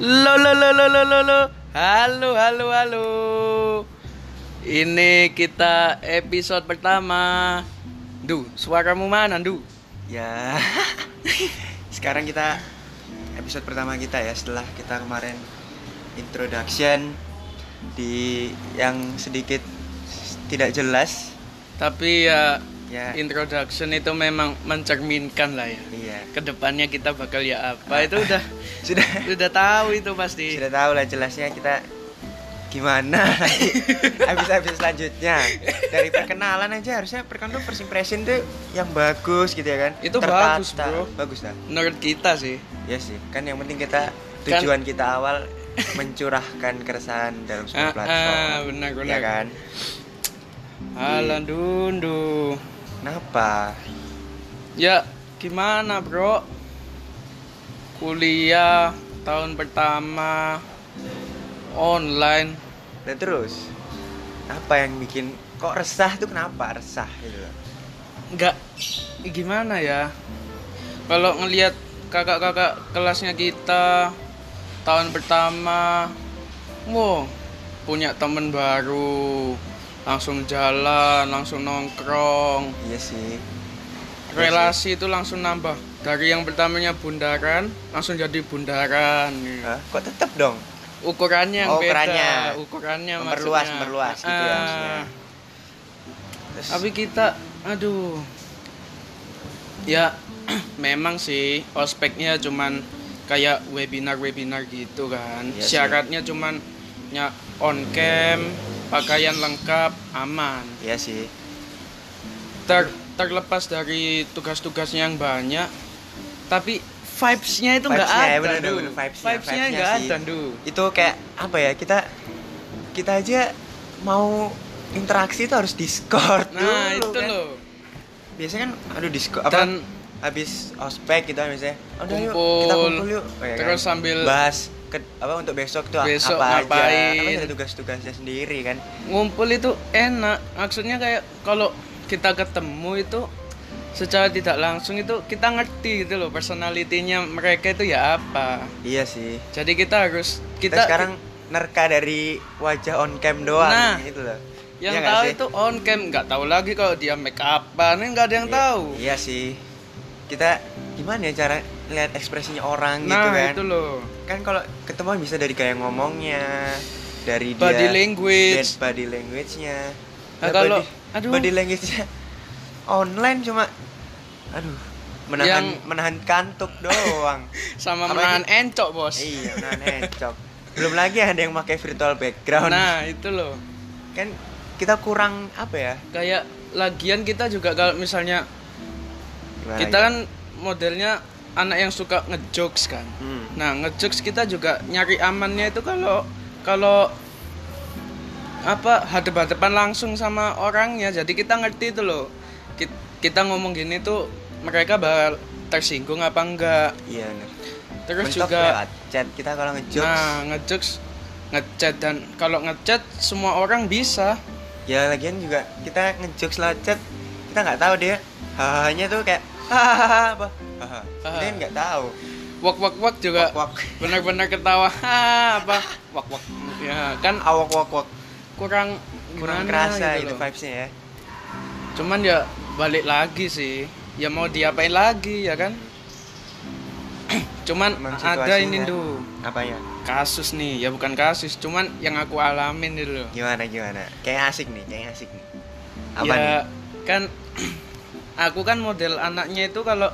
Lo lo lo lo lo lo lo. Halo halo halo. Ini kita episode pertama. Du, suaramu mana, Du? Ya. Sekarang kita episode pertama kita ya setelah kita kemarin introduction di yang sedikit tidak jelas. Tapi ya Ya. introduction itu memang mencerminkan lah ya. Iya. Ke depannya kita bakal ya apa itu udah Sudah udah tahu itu pasti. sudah tahu lah jelasnya kita gimana habis-habis selanjutnya dari perkenalan aja harusnya perkenalan first impression tuh yang bagus gitu ya kan Itu Tertata. bagus, bro. bagus lah Menurut kita sih. ya sih kan yang penting kita Kan- tujuan kita awal mencurahkan keresahan dalam Ah, sebuah platform ah, benar benar. ya kan Alah dundu. Kenapa Ya, gimana, Bro? Kuliah tahun pertama online. dan terus apa yang bikin kok resah tuh kenapa resah gitu Enggak gimana ya? Kalau ngelihat kakak-kakak kelasnya kita tahun pertama, wow, punya temen baru, langsung jalan, langsung nongkrong, iya sih relasi itu langsung nambah. Dari yang pertamanya bundaran, langsung jadi bundaran. Hah? kok tetap dong ukurannya yang Oh, beda ukurannya. ukurannya Memperluas, maksudnya. memperluas gitu ya Ah, maksudnya. Terus, tapi kita aduh ya memang sih ospeknya cuman kayak webinar webinar gitu kan Iya sih. syaratnya cuman ya on cam pakaian lengkap aman. Iya sih. Ter- terlepas dari tugas-tugasnya yang banyak tapi vibes-nya itu nggak ada bener, bener, vibes-nya, vibes-nya nggak ada Du. itu kayak apa ya kita kita aja mau interaksi itu harus discord nah dulu, itu kan. loh. Biasanya kan aduh discord apa? Dan habis ospek gitu kan misalnya udah yuk Kumpul, kita kumpul. yuk. Oh, ya kan? terus sambil- bahas ke, apa untuk besok tuh Besok apa ngapain. aja kan ada tugas-tugasnya sendiri kan? Ngumpul itu enak. Maksudnya kayak kalau kita ketemu itu secara tidak langsung itu kita ngerti gitu loh personalitinya mereka itu ya apa. Iya sih. Jadi kita harus kita, kita, sekarang nerka dari wajah on cam doang Nah, gitu loh. yang nggak tahu itu on cam nggak tahu lagi kalau dia make upan nggak ada yang Iya- tahu. Iya sih kita gimana ya cara lihat ekspresinya orang gitu nah kan? itu loh. Kan kalau ketemu bisa dari kayak ngomongnya dari body dia language. bad- body language-nya. Nah, Lah, kalau- body, aduh. body language-nya online cuma aduh menahan Yang- menahan kantuk doang. Sama Apalagi- menahan encok bos. Iya menahan encok. Belum lagi ada yang pakai virtual background. Nah itu loh. Kan kita kurang apa ya? Kayak lagian kita juga kalau misalnya Gimana kita ya? kan modelnya anak yang suka ngejokes kan Hmm. Nah, ngejokes kita juga nyari amannya itu kalau kalau apa hadap-hadapan langsung sama orangnya. Jadi kita ngerti itu loh. Ki- Kita ngomong gini tuh mereka bakal tersinggung apa enggak. iya bener. Terus Mentok juga chat kita kalau ngejokes nah, ngejokes ngechat dan kalau ngechat semua orang bisa. ya lagian juga kita ngejokes lewat chat kita nggak tahu dia hahanya tuh kayak hahaha apa dia nggak tahu Wak wak wak juga wak benar-benar ketawa. Apa? Wak wak. Ya, kan awak wak wak kurang kurang kerasa gitu itu vibesnya ya Cuman ya balik lagi sih. Ya mau diapain lagi ya kan? Cuman ada ini tuh apanya kasus nih, ya bukan kasus, cuman yang aku alamin loh. gimana gimana kayak asik nih kayak asik nih apa ya nih kan aku kan model anaknya itu kalau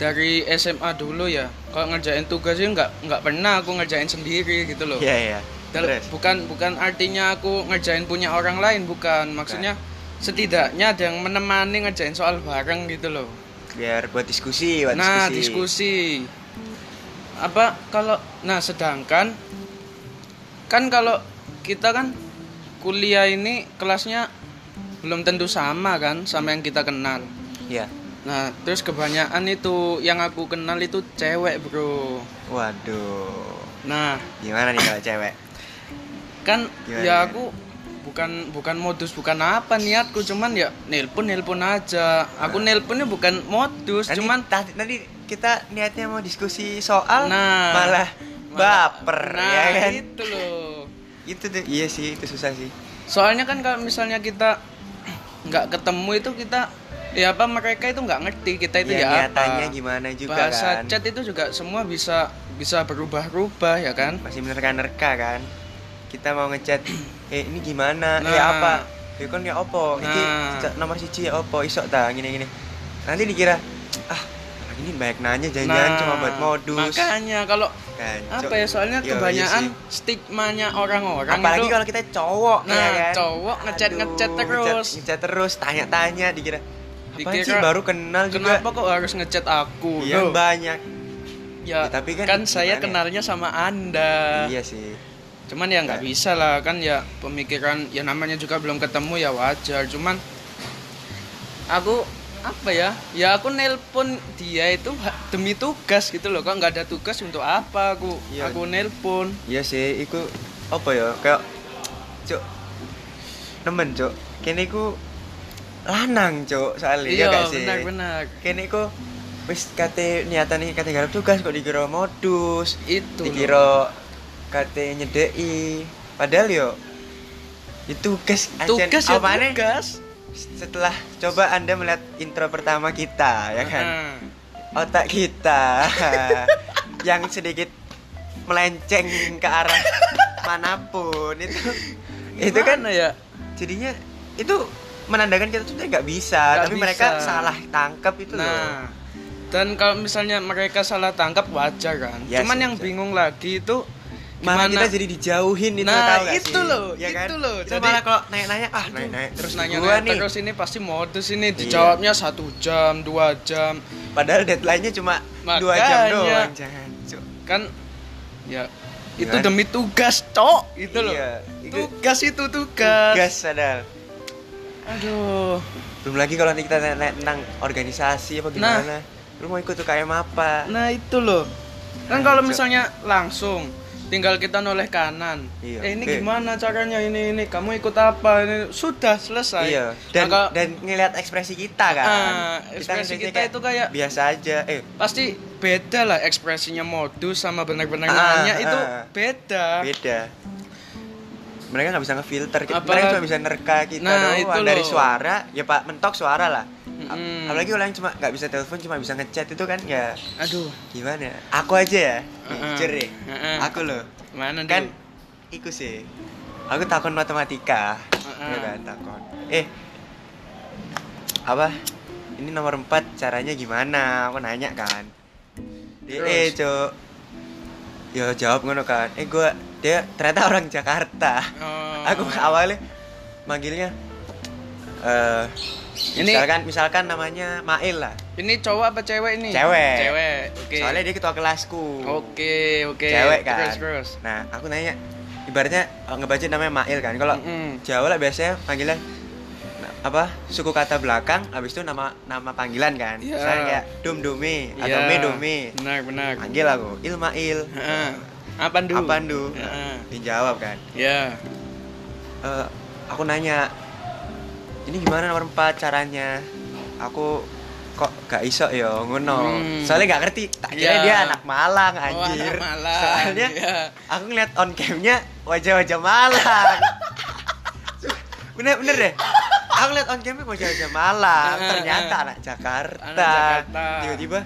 dari SMA dulu ya, kalau ngerjain tugas sih nggak nggak pernah aku ngerjain sendiri gitu loh. iya iya Dal- terus bukan bukan artinya aku ngerjain punya orang lain, bukan. Maksudnya setidaknya ada yang menemani ngerjain soal bareng gitu loh. biar buat diskusi buat nah diskusi. diskusi apa kalau nah sedangkan kan kalau kita kan kuliah ini kelasnya belum tentu sama kan sama yang kita kenal Iya. nah terus kebanyakan itu yang aku kenal itu cewek bro waduh nah gimana nih kalau cewek kan Gimana, ya gimana? aku bukan bukan modus bukan apa niatku cuman ya nelpon nelpon aja aku Nah. nelponnya bukan modus Nanti, cuman ta- nanti kita niatnya mau diskusi soal Nah. malah baper nah, ya kan itu loh itu tuh iya sih itu susah sih soalnya kan kalau misalnya kita nggak ketemu itu kita ya apa mereka itu nggak ngerti kita itu ya, ya, nyatanya apa. gimana juga bahasa kan. chat itu juga semua bisa bisa berubah-ubah ya kan? Masih menerka-nerka kan. Kita mau ngechat eh ini gimana? Eh Nah. apa? Ya kan ya opo Nah. chat nomor siji ya opo isok ta gini gini nanti dikira ah ini banyak nanya jangan-jangan cuma buat modus. Nah, makanya kalau kan apa ya soalnya Iya, iya kebanyakan sih. stigmanya orang-orang apalagi itu kalau kita cowok Nah, ya kan? cowok ngechat- ngechat terus. ngechat, ngechat terus tanya-tanya dikira apa sih? baru kenal juga. Kenapa kok harus ngechat aku iya Loh, banyak. Ya, Ya, tapi kan kan, saya ya? kenalnya sama anda. Iya sih. Cuman ya nggak Nggak. bisa lah kan ya pemikiran ya namanya juga belum ketemu ya wajar. Cuman aku apa ya? Ya aku nelpon dia itu demi tugas gitu loh kok nggak ada tugas untuk apa aku? Iya. aku nelpon. Iya sih iku apa ya? Kayak cuk nemen cuk. Kene iku lanang cuk soalnya iya ya gak sih? benar-benar kene iku wis kate niatan nih kate garap tugas kok dikira modus itu loh. dikira kate nyedeki. Padahal yo itu tugas tugas ya tugas. setelah coba anda melihat intro pertama kita ya kan? Heeh. otak kita yang sedikit melenceng ke arah mana pun itu itu kan Gimana ya? jadinya itu menandakan kita tuh nggak bisa Nggak tapi bisa. mereka salah tangkap itu loh Nah, dan kalau misalnya mereka salah tangkap wajar kan. Ya Cuman sih, yang wajar. bingung lagi itu malah gimana kita jadi dijauhin itu Nah, tahu itu sih? loh, ya kan? itu loh. Jadi- malah kalau nanya-nanya ah nanya-nanya terus Ih, nanya gua nih terus ini pasti modus ini Iya. dijawabnya satu jam dua jam padahal deadline-nya cuma dua jam Makanya. doang jangan kan ya itu Gimana? demi tugas cok itu loh Iya, itu tugas itu tugas, gas sadar aduh belum lagi kalau nanti kita nanya tentang organisasi apa gimana lu mau ikut UKM apa nah itu loh kan Nah, kalau misalnya langsung tinggal kita noleh kanan Iya. eh ini Oke. gimana caranya ini ini kamu ikut apa ini sudah selesai Iya, dan Maka- dan ngelihat ekspresi kita kan. Ah, ekspresi kita itu kayak- biasa aja. Eh, pasti beda lah ekspresinya modus sama benar-benar Ah, nanya itu ah. beda beda. Mereka nggak bisa ngefilter, kita Apalagi- mereka cuma bisa nerka kita Nah, doang itu dari loh. suara, ya Pak mentok suara lah. Mm-mm. Apalagi orang yang cuma nggak bisa telepon, cuma bisa ngechat itu kan ya aduh gimana? Aku aja ya, ya. Heeh. Aku loh, mana kan dulu? iku sih. Aku takon matematika, ya kan takon. Eh, apa? Ini nomor 4 caranya gimana? Aku nanya kan. Dia, Terus? eh, Cok. Ya jawab ngono kan. Eh, gua dia ternyata orang Jakarta. Oh. Aku awalnya manggilnya eh Ini- misalkan misalkan namanya Mail lah. ini cowok apa cewek ini Cewek. cewek oke Soalnya dia ketua kelasku. oke oke Cewek kan. terus terus Nah, aku nanya ibaratnya oh, ngebaca namanya Mail kan. Kalau Mm-mm. Jawa lah biasanya panggilan na- apa suku kata belakang habis itu nama nama panggilan kan Iya. misalnya kayak dum dumi atau Iya, me dumi benar benar panggil aku ilmail Heeh. Apa ndu apa ndu Heeh. dijawab kan ya Eh, aku nanya ini gimana nomor 4 caranya aku kok gak iso ya ngono Hmm. soalnya gak ngerti tak kira Iya. dia anak Malang Oh, anjir anak Malang. soalnya Iya. aku ngeliat on camnya wajah-wajah Malang bener bener deh aku ngeliat on camnya wajah-wajah Malang ternyata anak Jakarta Anak Jakarta. tiba-tiba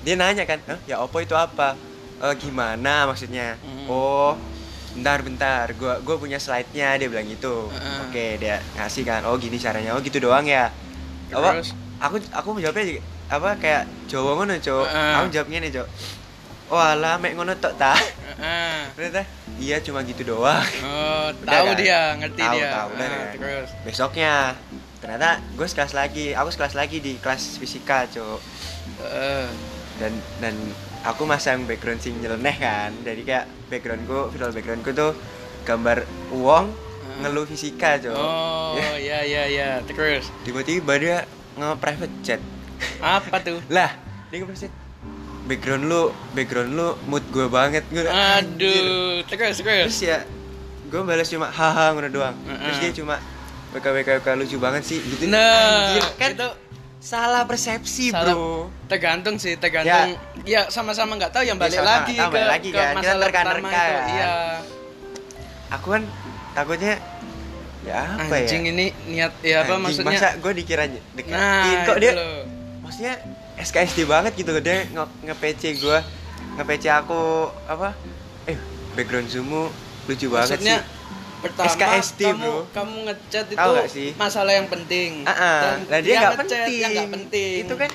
dia nanya kan "Hah, ya opo itu apa "Eh, gimana maksudnya? Hmm. oh bentar bentar. Gua gua punya slide-nya dia bilang gitu. Ah. oke dia ngasih kan. Oh gini caranya. Oh gitu doang ya? Apa? Aku aku jawabnya juga- apa kayak Jawa ngono cok Ah. aku jawabnya nih cok oh alah mek ngono tok ta. Heeh. ternyata iya cuma gitu doang. Oh tahu kan? dia ngerti Tahu, dia. tahu, Ah, kan? terus? Besoknya ternyata gue sekelas lagi aku sekelas lagi di kelas fisika cok Heeh. dan dan aku masang background sing nyeleneh kan. Jadi kayak backgroundku visual backgroundku tuh gambar uang Ah. ngeluh fisika cok. Oh Ya, ya ya ya terus? Tiba-tiba dia nge-private chat. Apa tuh? Lah dia nge-private chat. Background lu background lu mood gue banget. Gue aduh terus terus? Terus ya gue balas cuma haha ngono doang. Terus Heeh. dia cuma WK WK WK lucu banget sih. Gitu. Nah Anjir, kan itu salah persepsi Salah- bro. Tergantung sih tergantung. Ya. Sama-sama nggak tahu yang balik sama- lagi tahu ke, lagi ke kan. Kita masalah pertama terka-nerka itu kan. iya. Aku kan takutnya ya apa anjing ya ini niat ya apa Anjing, maksudnya? masa gue dikira deketin nah kok itu dia loh. maksudnya SKSD banget gitu dia nge, nge PC gue nge PC aku apa? Eh background zoommu lucu banget maksudnya sih pertama SKSD, kamu bro. kamu ngechat itu nggak sih? masalah yang penting. Ah, ah. Dan lah dia nggak ngechat penting. yang nggak penting. Itu kan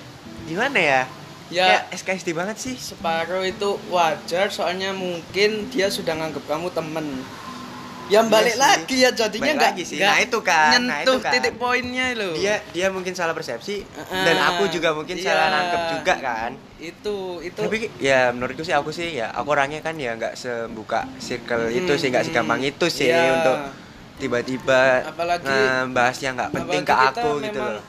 gimana ya? Ya. Kayak SKSD banget sih. Separuh itu wajar soalnya mungkin dia sudah nganggap kamu temen yang Iya balik sih. lagi ya jadinya Balik nggak lagi sih. Nah, itu kan. Nah, nyentuh itu kan. titik poinnya loh dia dia mungkin salah persepsi Ah, dan aku juga mungkin iya. salah nangkep juga kan itu itu tapi ya menurutku sih aku sih ya aku orangnya kan ya nggak sembuka circle itu sih nggak Hmm, segampang itu sih iya. untuk tiba-tiba Apalagi- bahas yang nggak penting ke aku gitu loh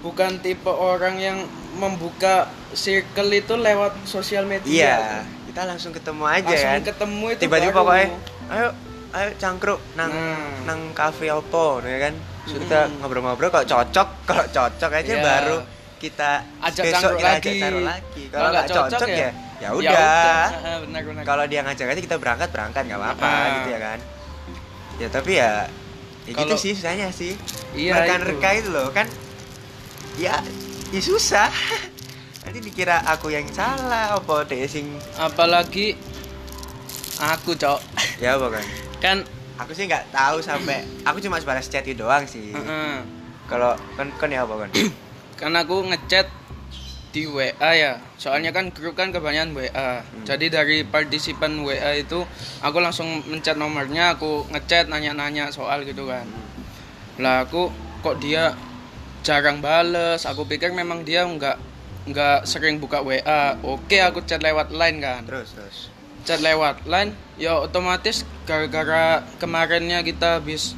bukan tipe orang yang membuka circle itu lewat sosial media iya kita langsung ketemu aja langsung kan ketemu itu tiba-tiba pokoknya ayo ayo cangkruk nang Nah. nang kafe opo ya kan? Terus kita Hmm. ngobrol-ngobrol kalau cocok? Kalau cocok aja Iya. baru kita ajak besok kita lagi, ajak cangkruk lagi. Kalau nggak cocok, ya ya udah. Ah, benar benar. Kalau dia ngajak aja kita berangkat berangkat nggak apa-apa Ah. gitu ya kan? Ya tapi ya ya gitu Kalau- sih susahnya sih. Iya, reka-reka itu. loh kan? Ya ya susah. Nanti dikira aku yang salah apa deh sing apalagi aku cok. Ya apa kan aku sih nggak tahu sampai aku cuma sebatas chat itu doang sih. Kalau kan kan ya apa kan? Kan aku ngechat di WA ya. Soalnya kan grup kan kebanyakan WA Hmm. jadi dari partisipan WA itu aku langsung mencet nomornya aku ngechat nanya-nanya soal gitu kan. Lah aku kok dia jarang bales? Aku pikir memang dia nggak nggak sering buka WA oke aku chat lewat line kan. Terus terus chat lewat line ya otomatis gara-gara kemarinnya kita habis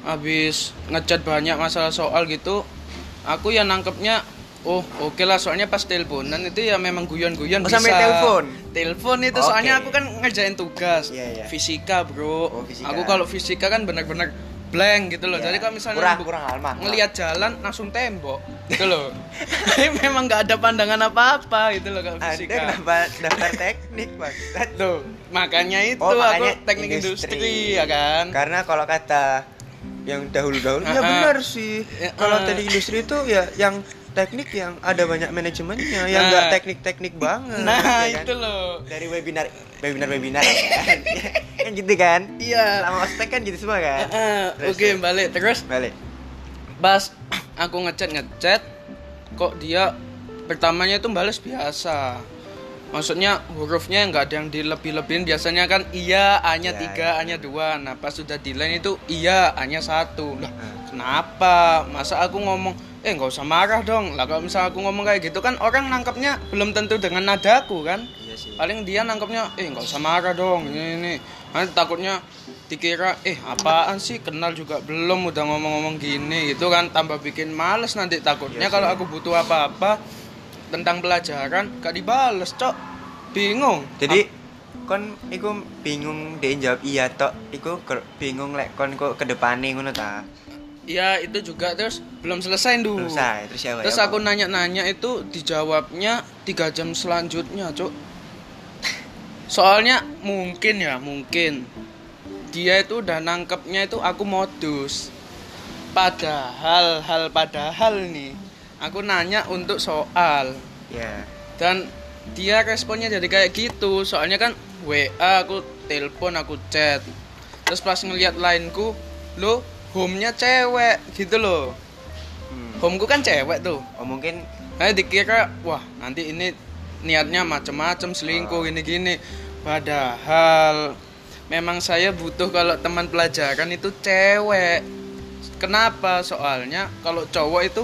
habis ngechat banyak masalah soal gitu aku ya nangkepnya oh oke lah soalnya pas teleponan itu ya memang guyon-guyon Oh, bisa sampai telepon? telepon itu Oke. soalnya aku kan ngerjain tugas Iya, iya. fisika bro Oh, fisika. aku kalau fisika kan bener-bener blank gitu loh Iya. jadi kalau misalnya Kurang- kurang halaman. ngelihat jalan langsung tembok gitu loh memang nggak ada pandangan apa-apa gitu loh kalau anda fisika kenapa daftar teknik mas Tuh, makanya itu Oh, aku makanya teknik industri, ya kan. Karena kalau kata yang dahulu-dahulu ya benar sih. Kalau teknik industri itu ya yang teknik yang ada banyak manajemennya, yang Nah. enggak teknik-teknik banget. Nah, ya kan? itu loh. Dari webinar webinar webinar kan. kan gitu kan? Iya. Selama ospek kan gitu semua kan? Terus, Oke, terus. balik terus Balik. pas aku ngechat ngechat kok dia pertamanya itu balas biasa. Maksudnya hurufnya nggak ada yang dilebih-lebihin biasanya kan iya hanya Ya, tiga ya. hanya dua nah pas sudah di line itu iya hanya satu lah Ah. kenapa masa aku ngomong eh nggak usah marah dong. Lah kalau misalnya aku ngomong kayak gitu kan orang nangkepnya belum tentu dengan nadaku kan? Iya sih. paling dia nangkepnya eh nggak usah marah dong ini ini. Nanti takutnya dikira eh apaan sih? Kenal juga belum udah ngomong-ngomong gini gitu kan. Tambah bikin males nanti takutnya Iya kalau aku butuh apa-apa tentang pelajaran gak dibales cok. Bingung. Jadi kon iku bingung dia jawab iya tok. Iku bingung lek kon kok ke depane ngono ta ya itu juga. Terus belum selesai dulu selesai. Terus ya terus aku nanya-nanya itu dijawabnya tiga jam selanjutnya cok soalnya mungkin ya mungkin. Dia itu udah nangkepnya itu aku modus. Padahal hal padahal nih aku nanya untuk soal. Ya. Dan dia responnya jadi kayak gitu. Soalnya kan WA aku telepon aku chat. Terus pas ngeliat lainku lo home-nya cewek gitu loh. Hmm. homeku kan cewek tuh. Oh mungkin saya dikira wah nanti ini niatnya macem-macem selingkuh Oh. gini-gini. Padahal memang saya butuh kalau teman pelajaran itu cewek. Kenapa? Soalnya kalau cowok itu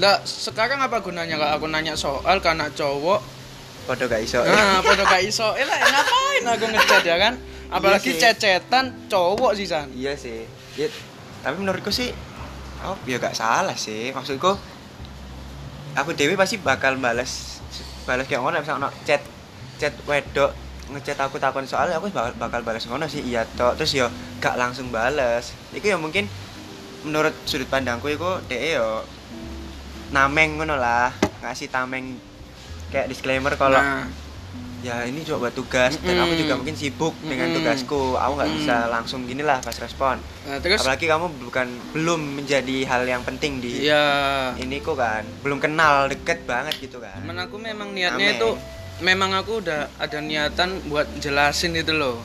lah sekarang apa gunanya kalau aku nanya soal karena cowok? Podo gak iso. Nah pada gak iso. Eh lah ngapain aku ngechat ya kan? Apalagi Iya cecetan cowok sih san. Iya sih. Ya, tapi menurutku sih oh ya gak salah sih. Maksudku aku dewi pasti bakal balas balas kayak ngono. Misalnya chat chat wedok ngechat aku takon soal aku bakal, bakal balas ngono sih iya tok terus yo gak langsung balas itu ya mungkin menurut sudut pandangku itu deh yo nameng ngono lah. Ngasih tameng kayak disclaimer kalau Nah, ya ini coba tugas dan aku juga mungkin sibuk dengan Mm-mm. tugasku. Aku nggak Mm. bisa langsung gini lah pas respon. Nah, terus? Apalagi kamu bukan belum menjadi hal yang penting di ya ini kok kan. Belum kenal deket banget gitu kan. Temen aku memang niatnya Nameng. itu memang aku udah ada niatan buat jelasin itu loh.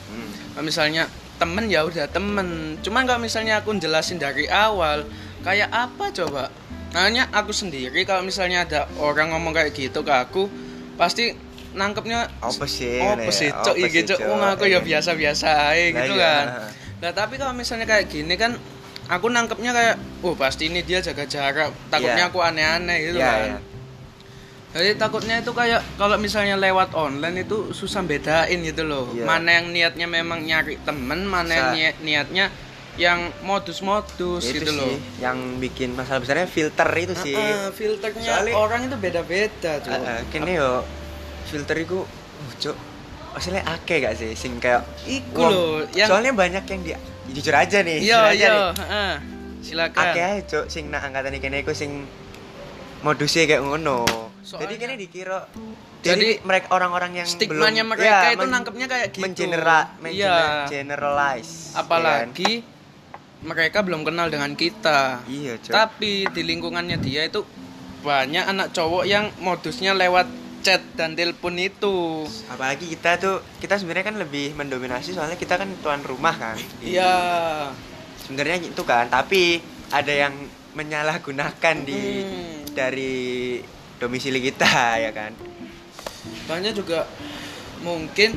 Kalau misalnya temen ya udah temen. Cuman kalau misalnya aku jelasin dari awal kayak apa coba? Nanya aku sendiri kalau misalnya ada orang ngomong kayak gitu ke aku pasti nangkepnya apa sih apa ini sih ya? cok iki cok? Wong aku ya biasa-biasa aja Lah gitu iya. kan. Nah tapi kalau misalnya kayak gini kan aku nangkepnya kayak oh pasti ini dia jaga jarak. Takutnya Iya. aku aneh-aneh gitu Iya, kan. jadi takutnya itu kayak kalau misalnya lewat online itu susah bedain gitu loh. Iya. mana yang niatnya memang nyari temen mana yang Bisa. niat- niatnya yang modus-modus Ya, itu gitu sih loh yang bikin masalah besarnya filter itu sih. Ah, ah, filternya Soalnya- orang itu beda-beda tuh Heeh, kene yo filter iku uh, cuk maksudnya akeh gak sih? Sing kayak Iku loh, yang- soalnya banyak yang dia jujur aja nih iya iya heeh. silakan. Akeh cuk sing nak angkatan iki kene iku sing modusnya kayak ngono. Soalnya- jadi kene dikira Jadi, jadi mereka orang-orang yang stigmanya belum, mereka ya, itu men- nangkepnya kayak gitu. mengenera iya. generalize apalagi mereka belum kenal dengan kita. Iya cuk. Tapi di lingkungannya dia itu banyak anak cowok yang modusnya lewat chat dan telepon itu. Apalagi kita tuh kita sebenarnya kan lebih mendominasi soalnya kita kan tuan rumah kan. Iya. Sebenarnya itu kan tapi ada yang menyalahgunakan di Hmm. dari domisili kita ya kan? Banyak juga mungkin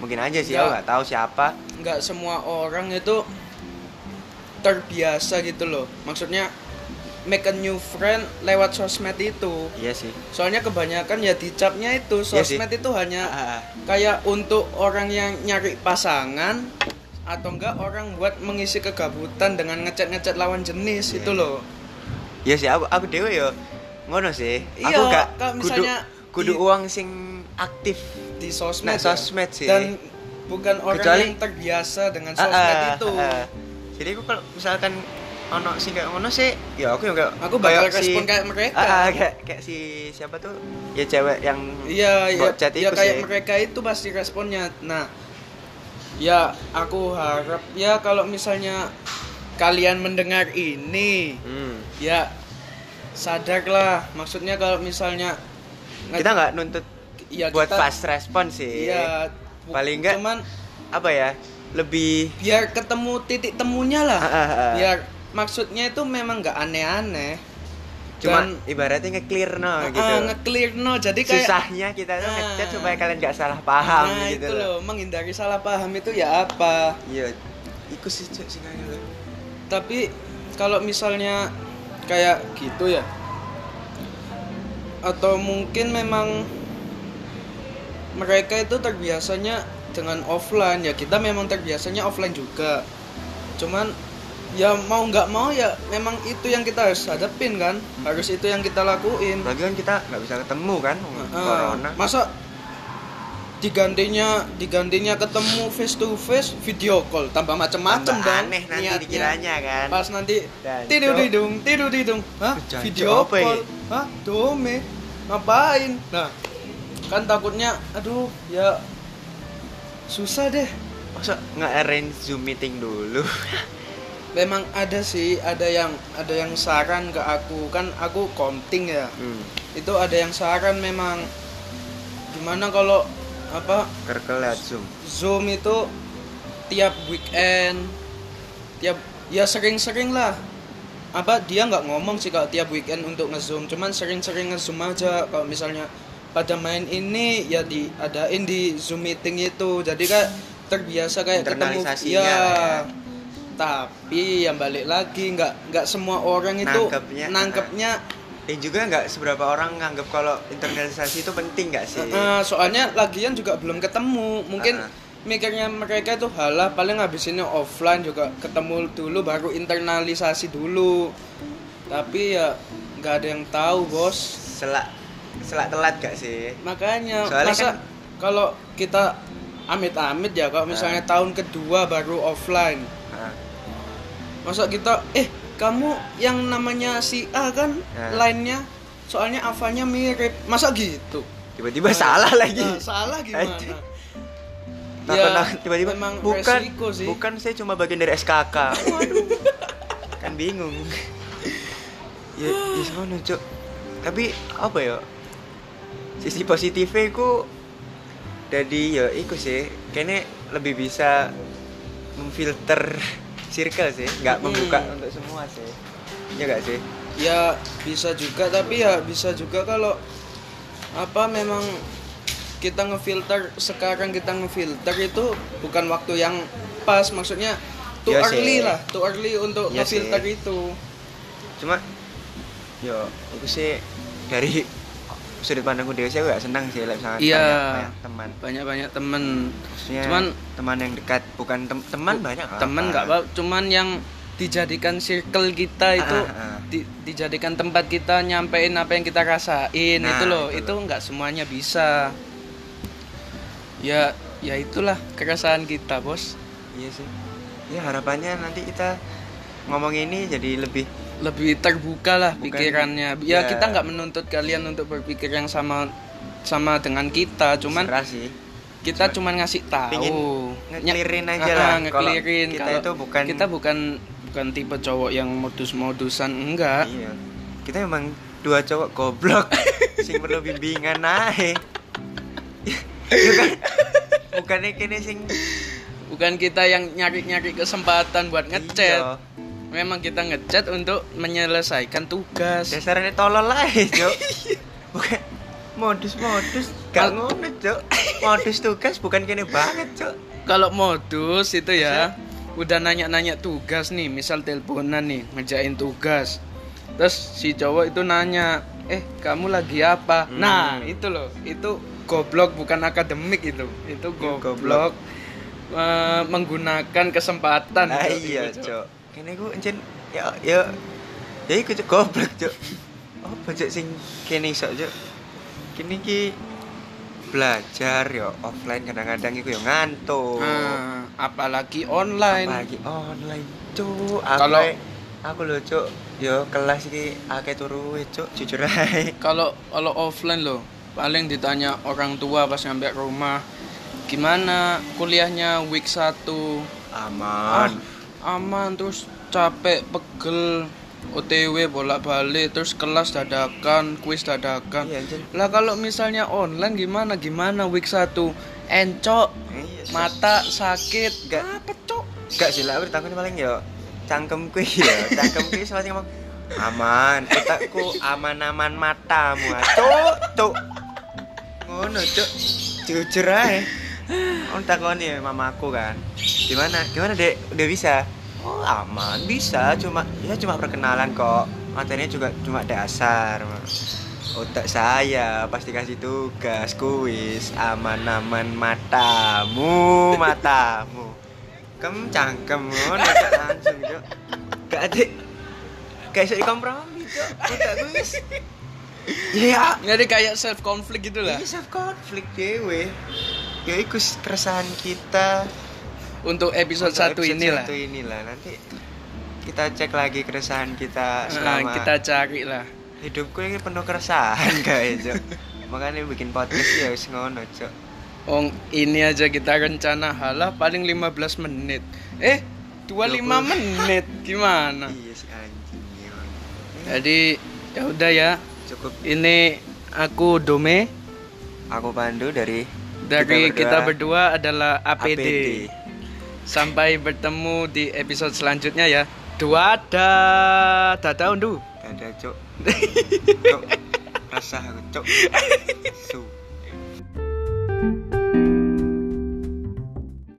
mungkin aja sih Ya. aku nggak tahu siapa. Nggak semua orang itu terbiasa gitu loh. Maksudnya make a new friend lewat sosmed itu iya sih soalnya kebanyakan ya dicapnya itu Iya sosmed itu hanya Ah, kayak untuk orang yang nyari pasangan atau enggak orang buat mengisi kegabutan dengan ngechat-ngechat lawan jenis Iya, itu iya. loh iya sih aku aku dewe yo ngono sih Iya, aku gak kalau kudu misalnya kudu di- uang sing aktif di sosmed Nah, ya. sosmed sih. dan bukan orang Kecuali- yang terbiasa dengan Ah, sosmed ah, itu ah. jadi aku kalau misalkan ono sing kayak ngono sih ya aku yang kayak Aku bakal kayak si- respon kayak mereka. Ah, ah, kayak kayak si siapa tuh ya cewek yang Iya, iya, ya kayak sih. mereka itu pasti responnya. Nah, ya aku harap ya kalau misalnya kalian mendengar ini, Hmm. ya sadarlah. Maksudnya kalau misalnya kita nggak nuntut ya buat kita- fast respon sih Iya, bu- Paling nggak- cuman apa ya lebih biar ketemu titik temunya lah. Ah, ah, ah. Biar maksudnya itu memang nggak aneh-aneh. cuma Dan- ibaratnya nge-clear no Ah, gitu nge-clear no. Jadi kayak susahnya kita tuh Ah. ngechat supaya kalian nggak salah paham nah, gitu itu loh, menghindari salah paham itu ya apa? iya ikut sih cok sih loh. tapi kalau misalnya kayak gitu ya atau mungkin memang mereka itu terbiasanya dengan offline ya kita memang terbiasanya offline juga cuman ya mau nggak mau ya memang itu yang kita harus hadapin kan? Harus itu yang kita lakuin. Lagi kan kita nggak bisa ketemu kan? Ah, corona. Masa digantinya digantinya ketemu face to face video call? Tambah macem-macem Tambah dong aneh nanti niatnya. dikiranya kan? Pas nanti Dan tidur cok. didung tidur didung hah? Jancok video apa call? Hah? Dome. Ngapain? Nah kan takutnya aduh ya susah deh. Masa nggak arrange zoom meeting dulu memang ada sih ada yang ada yang saran ke aku. Kan aku konting ya. Hmm. itu ada yang saran memang. Gimana kalau apa kerkel lihat zoom. Zoom itu tiap weekend tiap ya sering-sering lah. Apa dia nggak ngomong sih kalau tiap weekend untuk ngezoom. Cuman sering-sering ngezoom aja. Kalau misalnya pada main ini ya diadain di zoom meeting itu. Jadi kayak terbiasa kayak ketemu ya ya. Tapi yang balik lagi nggak nggak semua orang itu Nangkepnya, nangkepnya dan juga nggak seberapa orang nganggap kalau internalisasi itu penting nggak sih? Eh, soalnya lagian juga belum ketemu. Mungkin Ah. mikirnya mereka itu halah paling habis ini offline juga ketemu dulu baru internalisasi dulu. Tapi ya nggak ada yang tahu bos. Selak selak telat gak sih? Makanya Soalnya masa kan- kalau kita amit-amit ya kalau misalnya tahun kedua baru offline masa kita eh kamu yang namanya si A kan Nah. lainnya soalnya Avanya mirip. Masa gitu? Tiba-tiba salah lagi. Nah, salah gimana. Ya, tiba-tiba memang bukan sih. bukan saya cuma bagian dari SKK waduh. Kan bingung. Ya ya cuk. Tapi apa ya? Sisi positifnya ku jadi ya iku sih. Kayaknya lebih bisa memfilter circle sih nggak Hmm. membuka untuk semua sih ya gak sih ya bisa juga tapi ya bisa juga kalau apa memang kita ngefilter sekarang kita ngefilter itu bukan waktu yang pas maksudnya too sih. early lah too early untuk Iya ngefilter sih. itu cuma yo itu sih dari sudut pandangku dia sih gak senang sih like, misalnya Iya. banyak, banyak teman. Banyak banyak maksudnya Cuman teman yang dekat bukan tem- teman banyak temen nggak apa cuman yang dijadikan circle kita itu Ah, ah. di- dijadikan tempat kita nyampein apa yang kita rasain Nah, itu loh. itu itu nggak semuanya bisa. Ya ya itulah keresahan kita bos. Iya sih. Ya harapannya nanti kita ngomong ini jadi lebih lebih terbuka lah Bukan- pikirannya. ya, ya. kita nggak menuntut kalian untuk berpikir yang sama sama dengan kita. Cuman serah sih. kita cuman ngasih tahu. ngeklirin Nya- aja Ah, lah. ah, ngeklirin. Kalau kita Kalau itu bukan- kita bukan bukan tipe cowok yang modus-modusan enggak. Iya. Kita emang dua cowok goblok. Sing perlu bimbingan naik bukan bukannya kini sing bukan kita yang nyari-nyari kesempatan buat ngechat. Iya. Memang kita ngechat untuk menyelesaikan tugas. Dasarnya tolol lah cok bukan. Modus-modus. Gak Mal- ngono cok modus tugas bukan kene banget cok kalau modus itu ya udah nanya-nanya tugas nih misal teleponan nih ngejain tugas. Terus si cowok itu nanya eh kamu lagi apa? Hmm. nah itu loh itu goblok bukan akademik itu. Itu Iya, goblok, goblok. eh, menggunakan kesempatan ah Cok, iya Cok. Kene ku encen ya ya ya iku cok goblok cok apa cok sing kene iso cok kene ki belajar yo offline kadang-kadang iku yo ngantuk. Nah, apalagi online. Apalagi online cok Kalau- aku lho cok yo kelas iki akeh turu cok jujur ae. Kalau kalau offline loh paling ditanya orang tua pas nyampe rumah gimana kuliahnya week 1 aman aman terus capek pegel OTW bolak-balik terus kelas dadakan kuis dadakan. Iya, lah kalau misalnya online gimana? Gimana? Week 1 encok Iya, mata sakit. Gak. apa cok? Gak sih lah, aku takutnya paling yo cangkemku ya, cangkemku sempat ngomong aman, otakku aman-aman matamu, ah. cuk, cuk, ngono cuk, jujur aja, on takoni ya mamaku kan, gimana, gimana dek, udah bisa, oh aman, bisa, cuma ya cuma perkenalan kok, materinya juga cuma dasar, otak saya pasti kasih tugas. Kuis aman-aman matamu matamu. Kem cangkem langsung cok gak ada gak bisa dikompromi cok otak kuis iya jadi kayak self conflict gitu lah. Ini self konflik dewe. Ya iku keresahan kita untuk episode untuk satu episode inilah satu inilah nanti kita cek lagi keresahan kita Nah, selama kita cari lah hidupku ini penuh keresahan guys makanya bikin podcast ya wis ngono cok Oh, ini aja kita rencana halah paling 15 menit. Eh, 25 20. menit. Gimana? iya si anjing. Jadi ya udah ya. cukup Ini aku Dome aku Pandu dari dari kita berdua, berdua adalah APD. APD. Sampai bertemu di episode selanjutnya ya. Dua da dadah undu. Dadah cok. Cok. Rasa cok. Su.